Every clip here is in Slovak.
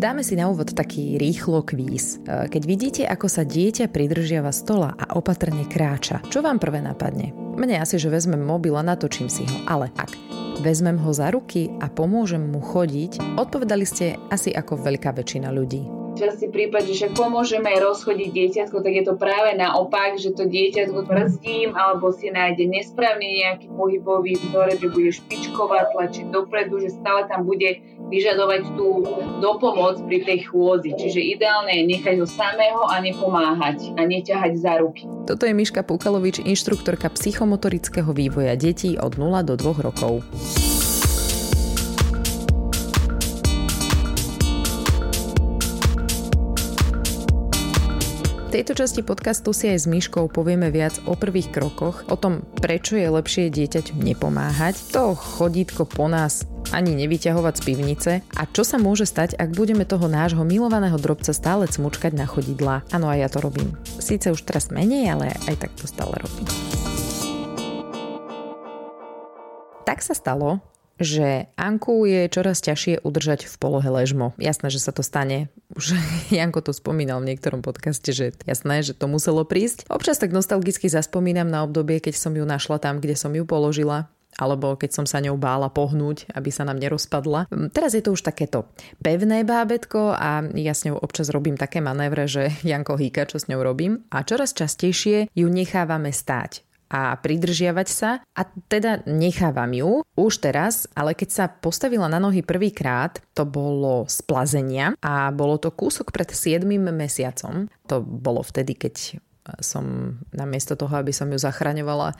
Dáme si na úvod taký rýchlo kvíz. E, keď vidíte, ako sa dieťa pridržiava stola a opatrne kráča, čo vám prvé napadne? Mne asi, že vezmem mobil a natočím si ho, ale ak vezmem ho za ruky a pomôžem mu chodiť, odpovedali ste asi ako veľká väčšina ľudí častý prípad, že však pomôžeme rozchodiť dieťatko, tak je to práve naopak, že to dieťatko brzdím alebo si nájde nesprávny nejaký pohybový vzorec, že bude špičkovať, tlačiť dopredu, že stále tam bude vyžadovať tú dopomoc pri tej chôdzi. Čiže ideálne je nechať ho samého a nepomáhať a neťahať za ruky. Toto je Miška Pukalovič, inštruktorka psychomotorického vývoja detí od 0 do 2 rokov. V tejto časti podcastu si aj s Myškou povieme viac o prvých krokoch, o tom, prečo je lepšie dieťaťu nepomáhať, to chodítko po nás ani nevyťahovať z pivnice a čo sa môže stať, ak budeme toho nášho milovaného drobca stále cmučkať na chodidlá. Áno, aj ja to robím. Síce už teraz menej, ale aj tak to stále robím. Tak sa stalo, že Anku je čoraz ťažšie udržať v polohe ležmo. Jasné, že sa to stane. Už Janko to spomínal v niektorom podcaste, že jasné, že to muselo prísť. Občas tak nostalgicky zaspomínam na obdobie, keď som ju našla tam, kde som ju položila alebo keď som sa ňou bála pohnúť, aby sa nám nerozpadla. Mm, teraz je to už takéto pevné bábetko a ja s ňou občas robím také manévre, že Janko hýka, čo s ňou robím a čoraz častejšie ju nechávame stáť a pridržiavať sa a teda nechávam ju už teraz, ale keď sa postavila na nohy prvýkrát, to bolo z plazenia a bolo to kúsok pred 7 mesiacom. To bolo vtedy, keď som namiesto toho, aby som ju zachraňovala,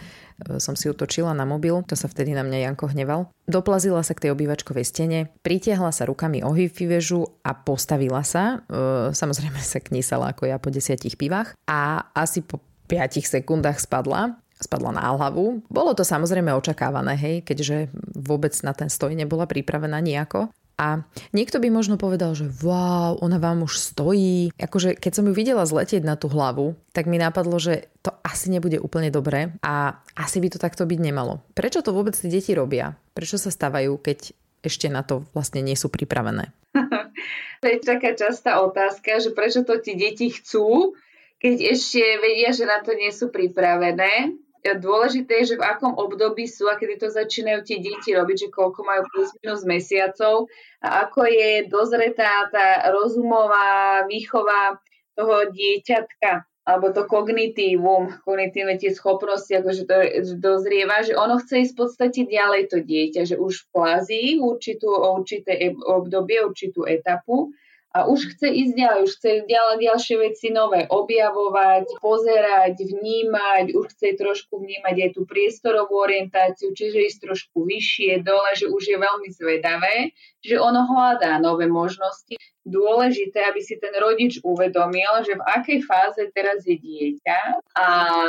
som si utočila na mobil, to sa vtedy na mňa Janko hneval. Doplazila sa k tej obývačkovej stene, pritiahla sa rukami o vežu a postavila sa. E, samozrejme sa knísala ako ja po desiatich pivách a asi po 5 sekundách spadla spadla na hlavu. Bolo to samozrejme očakávané, hej, keďže vôbec na ten stoj nebola pripravená nejako. A niekto by možno povedal, že wow, ona vám už stojí. Akože keď som ju videla zletieť na tú hlavu, tak mi napadlo, že to asi nebude úplne dobré a asi by to takto byť nemalo. Prečo to vôbec tie deti robia? Prečo sa stávajú, keď ešte na to vlastne nie sú pripravené? to je taká častá otázka, že prečo to tie deti chcú, keď ešte vedia, že na to nie sú pripravené dôležité je, že v akom období sú a kedy to začínajú tie deti robiť, že koľko majú plus minus mesiacov a ako je dozretá tá rozumová výchova toho dieťatka alebo to kognitívum, kognitívne tie schopnosti, akože to dozrieva, že ono chce ísť v podstate ďalej to dieťa, že už plazí určitú, určité obdobie, určitú etapu a už chce ísť ďalej, už chce ďalej ďalšie veci nové objavovať, pozerať, vnímať, už chce trošku vnímať aj tú priestorovú orientáciu, čiže ísť trošku vyššie, dole, že už je veľmi zvedavé, že ono hľadá nové možnosti. Dôležité, aby si ten rodič uvedomil, že v akej fáze teraz je dieťa a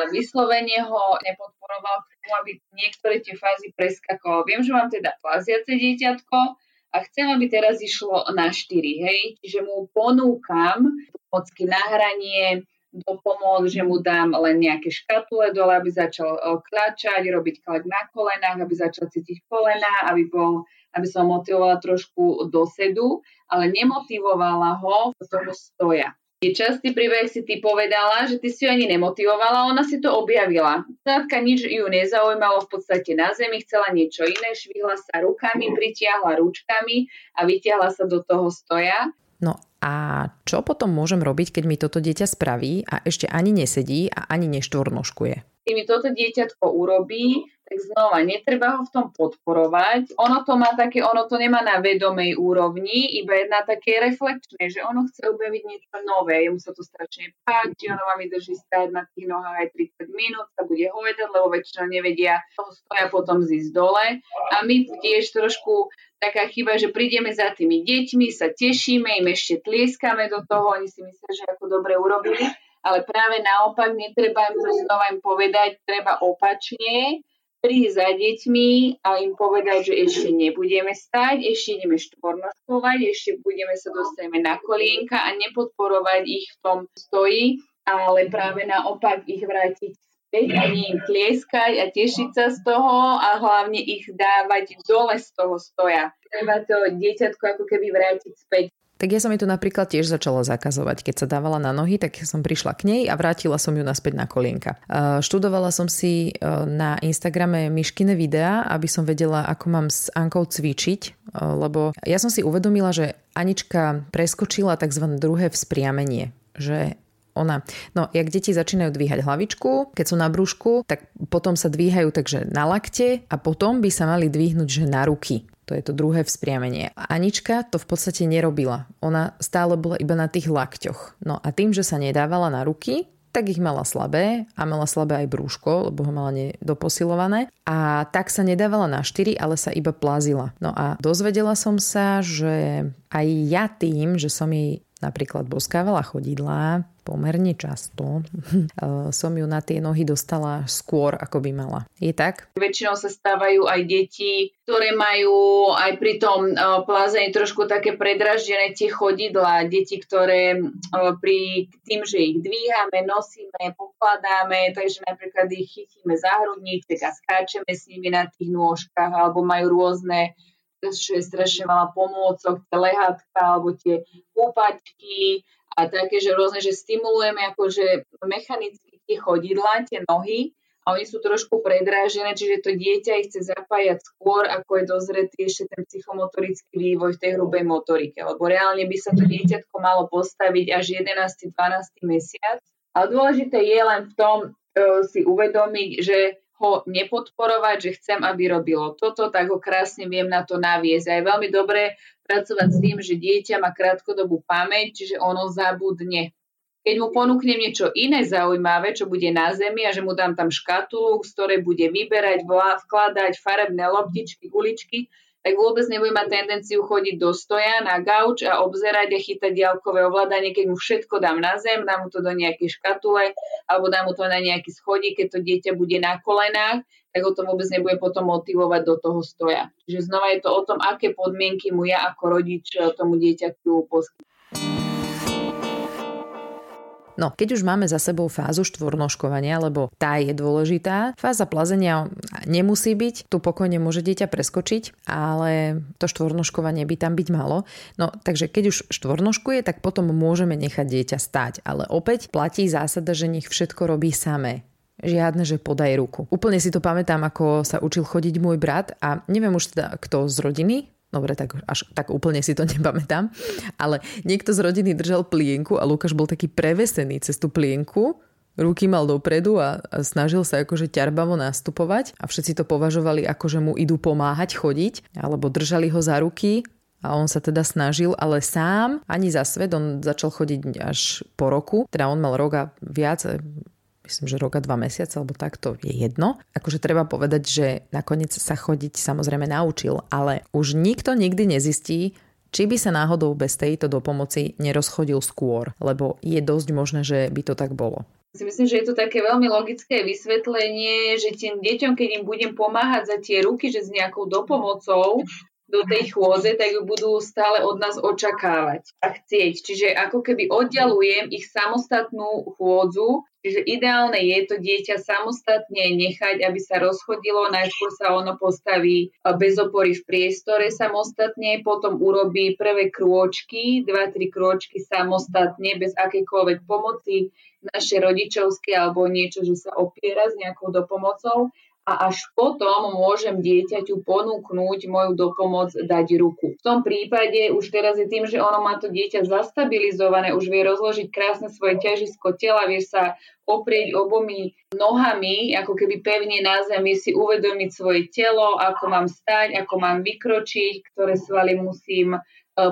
vyslovene ho nepodporoval k tomu, aby niektoré tie fázy preskakoval. Viem, že mám teda plaziace dieťatko, a chcem, aby teraz išlo na 4, hej, čiže mu ponúkam pomocky na hranie, do pomoc, že mu dám len nejaké škatule dole, aby začal eh, klačať, robiť klak na kolenách, aby začal cítiť kolena, aby, bol, aby som motivovala trošku do sedu, ale nemotivovala ho do toho stoja. Častý príbeh si ty povedala, že ty si ju ani nemotivovala, ona si to objavila. Zátka nič ju nezaujímalo v podstate na zemi, chcela niečo iné, švihla sa rukami, pritiahla ručkami a vytiahla sa do toho stoja. No a čo potom môžem robiť, keď mi toto dieťa spraví a ešte ani nesedí a ani neštvornoškuje? Keď mi toto dieťatko urobí, tak znova, netreba ho v tom podporovať. Ono to má také, ono to nemá na vedomej úrovni, iba na také reflekčné, že ono chce objaviť niečo nové, jemu sa to strašne páči, ono vám drží stáť na tých nohách aj 30 minút, sa bude hovedať, lebo väčšinou nevedia, toho stoja potom zísť dole. A my tiež trošku taká chyba, že prídeme za tými deťmi, sa tešíme, im ešte tlieskame do toho, oni si myslia, že ako dobre urobili, ale práve naopak netreba im to znova im povedať, treba opačne, prísť za deťmi a im povedať, že ešte nebudeme stať, ešte ideme štvornoškovať, ešte budeme sa dostaneme na kolienka a nepodporovať ich v tom stoji, ale práve naopak ich vrátiť späť a im tlieskať a tešiť sa z toho a hlavne ich dávať dole z toho stoja. Treba to dieťatko ako keby vrátiť späť tak ja som jej to napríklad tiež začala zakazovať. Keď sa dávala na nohy, tak som prišla k nej a vrátila som ju naspäť na kolienka. Študovala som si e, na Instagrame myškine videá, aby som vedela, ako mám s Ankou cvičiť, e, lebo ja som si uvedomila, že Anička preskočila tzv. druhé vzpriamenie že ona, no jak deti začínajú dvíhať hlavičku, keď sú na brúšku, tak potom sa dvíhajú takže na lakte a potom by sa mali dvihnúť že na ruky. To je to druhé vzpriamenie. Anička to v podstate nerobila. Ona stále bola iba na tých lakťoch. No a tým, že sa nedávala na ruky, tak ich mala slabé a mala slabé aj brúško, lebo ho mala nedoposilované. A tak sa nedávala na štyri, ale sa iba plazila. No a dozvedela som sa, že aj ja tým, že som jej napríklad boskávala chodidlá pomerne často, eh, som ju na tie nohy dostala skôr, ako by mala. Je tak? Väčšinou sa stávajú aj deti, ktoré majú aj pri tom eh, plázení trošku také predraždené tie chodidlá. Deti, ktoré eh, pri tým, že ich dvíhame, nosíme, pokladáme, takže napríklad ich chytíme za hrudníček a skáčeme s nimi na tých nôžkach, alebo majú rôzne čo je strašne veľa pomôcok, tie lehátka alebo tie kúpačky a také, že rôzne, že stimulujeme akože mechanicky tie chodidlá, tie nohy a oni sú trošku predrážené, čiže to dieťa ich chce zapájať skôr, ako je dozretý ešte ten psychomotorický vývoj v tej hrubej motorike, lebo reálne by sa to dieťatko malo postaviť až 11. 12. mesiac. Ale dôležité je len v tom uh, si uvedomiť, že ho nepodporovať, že chcem, aby robilo toto, tak ho krásne viem na to naviesť. A je veľmi dobré pracovať s tým, že dieťa má krátkodobú pamäť, čiže ono zabudne. Keď mu ponúknem niečo iné zaujímavé, čo bude na zemi a že mu dám tam škatulu, z ktorej bude vyberať, vkladať farebné loptičky, guličky, tak vôbec nebude mať tendenciu chodiť do stoja na gauč a obzerať a chytať diaľkové ovládanie, keď mu všetko dám na zem, dám mu to do nejakej škatule alebo dám mu to na nejaký schodí, keď to dieťa bude na kolenách, tak ho to vôbec nebude potom motivovať do toho stoja. Čiže znova je to o tom, aké podmienky mu ja ako rodič tomu dieťaťu poskytujem. No, keď už máme za sebou fázu štvornoškovania, lebo tá je dôležitá, fáza plazenia nemusí byť, tu pokojne môže dieťa preskočiť, ale to štvornoškovanie by tam byť malo. No, takže keď už štvornoškuje, tak potom môžeme nechať dieťa stať, ale opäť platí zásada, že nech všetko robí samé. Žiadne, že podaj ruku. Úplne si to pamätám, ako sa učil chodiť môj brat a neviem už teda kto z rodiny, Dobre, tak až tak úplne si to nepamätám. Ale niekto z rodiny držal plienku a Lukáš bol taký prevesený cez tú plienku, ruky mal dopredu a, a snažil sa akože ťarbavo nastupovať a všetci to považovali ako, že mu idú pomáhať chodiť alebo držali ho za ruky a on sa teda snažil, ale sám ani za svet, on začal chodiť až po roku, teda on mal roka viac, myslím, že roka, dva mesiace, alebo takto je jedno. Akože treba povedať, že nakoniec sa chodiť samozrejme naučil, ale už nikto nikdy nezistí, či by sa náhodou bez tejto dopomoci nerozchodil skôr, lebo je dosť možné, že by to tak bolo. Si myslím, že je to také veľmi logické vysvetlenie, že tým deťom, keď im budem pomáhať za tie ruky, že s nejakou dopomocou, do tej chôdze, tak ju budú stále od nás očakávať a chcieť. Čiže ako keby oddialujem ich samostatnú chôdzu, čiže ideálne je to dieťa samostatne nechať, aby sa rozchodilo, najskôr sa ono postaví bez opory v priestore samostatne, potom urobí prvé krôčky, dva, tri krôčky samostatne, bez akejkoľvek pomoci naše rodičovské alebo niečo, že sa opiera s nejakou dopomocou a až potom môžem dieťaťu ponúknuť moju dopomoc dať ruku. V tom prípade už teraz je tým, že ono má to dieťa zastabilizované, už vie rozložiť krásne svoje ťažisko tela, vie sa oprieť obomi nohami, ako keby pevne na zemi, si uvedomiť svoje telo, ako mám stať, ako mám vykročiť, ktoré svaly musím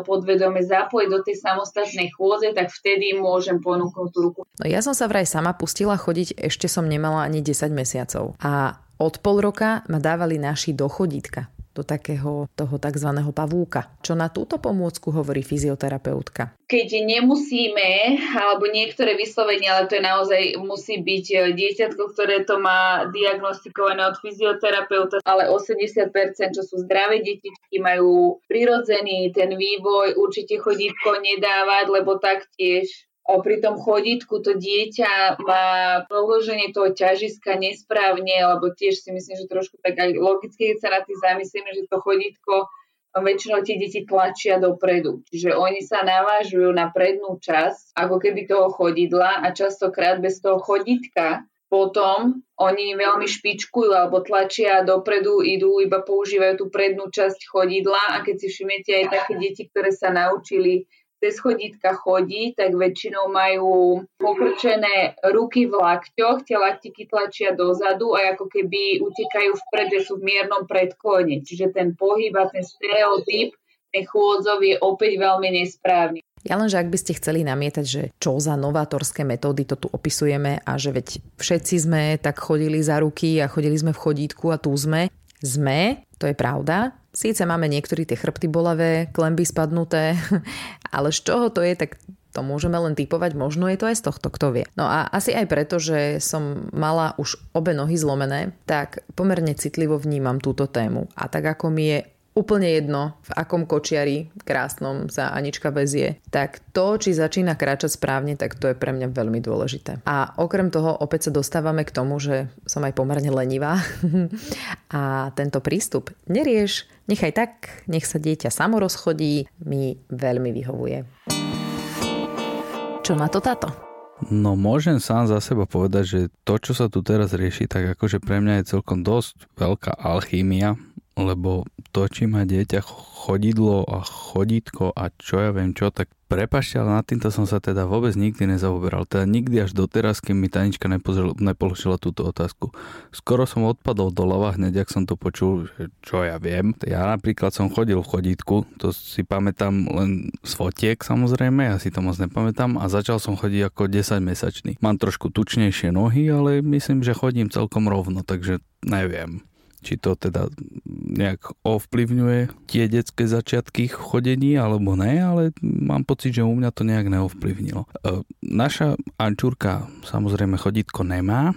podvedome zapojiť do tej samostatnej chôdze, tak vtedy môžem ponúknuť tú ruku. No ja som sa vraj sama pustila chodiť, ešte som nemala ani 10 mesiacov. A od pol roka ma dávali naši do chodítka, do takého toho tzv. pavúka. Čo na túto pomôcku hovorí fyzioterapeutka? Keď nemusíme, alebo niektoré vyslovenia, ale to je naozaj, musí byť e, dieťatko, ktoré to má diagnostikované od fyzioterapeuta, ale 80%, čo sú zdravé detičky, majú prirodzený ten vývoj, určite chodítko nedávať, lebo taktiež pri tom chodítku to dieťa má položenie toho ťažiska nesprávne, alebo tiež si myslím, že trošku tak aj logicky, keď sa na tým zamyslíme, že to chodítko väčšinou tie deti tlačia dopredu. Čiže oni sa navážujú na prednú časť, ako keby toho chodidla a častokrát bez toho chodítka potom oni veľmi špičkujú alebo tlačia dopredu, idú, iba používajú tú prednú časť chodidla a keď si všimnete aj také deti, ktoré sa naučili cez chodítka chodí, tak väčšinou majú pokrčené ruky v lakťoch, tie laktiky tlačia dozadu a ako keby utekajú vpred, že sú v miernom predklone. Čiže ten pohyb a ten stereotyp, ten chôdzov je opäť veľmi nesprávny. Ja len, že ak by ste chceli namietať, že čo za novátorské metódy to tu opisujeme a že veď všetci sme tak chodili za ruky a chodili sme v chodítku a tu sme, sme, to je pravda. Síce máme niektorí tie chrbty bolavé, klemby spadnuté, ale z čoho to je, tak to môžeme len typovať, možno je to aj z tohto, kto vie. No a asi aj preto, že som mala už obe nohy zlomené, tak pomerne citlivo vnímam túto tému. A tak ako mi je úplne jedno, v akom kočiari krásnom sa Anička vezie, tak to, či začína kráčať správne, tak to je pre mňa veľmi dôležité. A okrem toho opäť sa dostávame k tomu, že som aj pomerne lenivá a tento prístup nerieš, nechaj tak, nech sa dieťa samo rozchodí, mi veľmi vyhovuje. Čo na to táto? No môžem sám za seba povedať, že to, čo sa tu teraz rieši, tak akože pre mňa je celkom dosť veľká alchímia, lebo to, či má dieťa chodidlo a chodítko a čo ja viem čo, tak prepašte, ale nad týmto som sa teda vôbec nikdy nezaoberal. Teda nikdy až doteraz, kým mi Tanička nepoložila túto otázku. Skoro som odpadol do lava hneď, ak som to počul, čo ja viem. Ja napríklad som chodil v chodítku, to si pamätám len z fotiek samozrejme, ja si to moc nepamätám a začal som chodiť ako 10 mesačný. Mám trošku tučnejšie nohy, ale myslím, že chodím celkom rovno, takže neviem či to teda nejak ovplyvňuje tie detské začiatky chodení alebo ne, ale mám pocit, že u mňa to nejak neovplyvnilo. E, naša Ančúrka samozrejme chodítko nemá,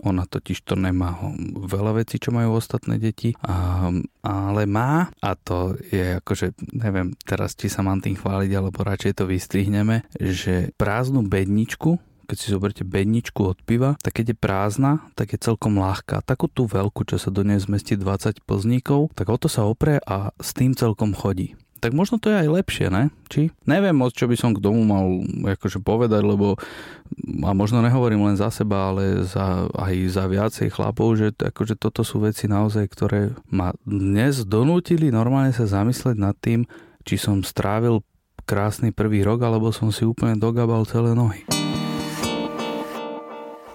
ona totiž to nemá veľa vecí, čo majú ostatné deti, a, ale má, a to je akože, neviem teraz, či sa mám tým chváliť, alebo radšej to vystrihneme, že prázdnu bedničku keď si zoberte bedničku od piva, tak keď je prázdna, tak je celkom ľahká. Takú tú veľkú, čo sa do nej zmestí 20 plzníkov, tak o to sa opre a s tým celkom chodí tak možno to je aj lepšie, ne? Či? Neviem moc, čo by som k domu mal akože povedať, lebo a možno nehovorím len za seba, ale za, aj za viacej chlapov, že akože toto sú veci naozaj, ktoré ma dnes donútili normálne sa zamysleť nad tým, či som strávil krásny prvý rok, alebo som si úplne dogabal celé nohy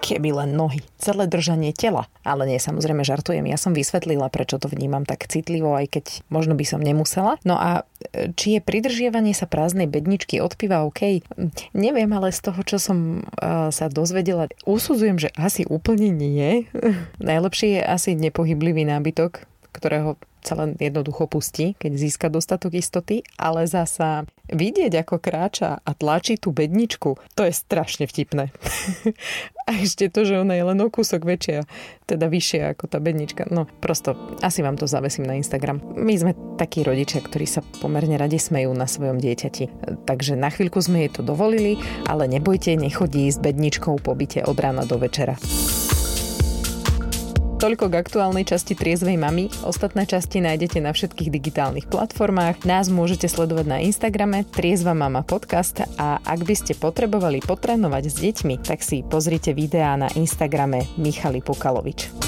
keby len nohy, celé držanie tela. Ale nie, samozrejme žartujem, ja som vysvetlila, prečo to vnímam tak citlivo, aj keď možno by som nemusela. No a e, či je pridržiavanie sa prázdnej bedničky od piva OK? Neviem, ale z toho, čo som uh, sa dozvedela, usudzujem, že asi úplne nie. Najlepšie je asi nepohyblivý nábytok, ktorého sa len jednoducho pustí, keď získa dostatok istoty, ale zasa vidieť, ako kráča a tlačí tú bedničku, to je strašne vtipné. a ešte to, že ona je len o kúsok väčšia, teda vyššia ako tá bednička. No prosto, asi vám to zavesím na Instagram. My sme takí rodičia, ktorí sa pomerne radi smejú na svojom dieťati. Takže na chvíľku sme jej to dovolili, ale nebojte, nechodí s bedničkou po byte od rána do večera. Toľko k aktuálnej časti Triezvej mamy. Ostatné časti nájdete na všetkých digitálnych platformách. Nás môžete sledovať na Instagrame Triezva mama podcast a ak by ste potrebovali potrénovať s deťmi, tak si pozrite videá na Instagrame Michali Pukalovič.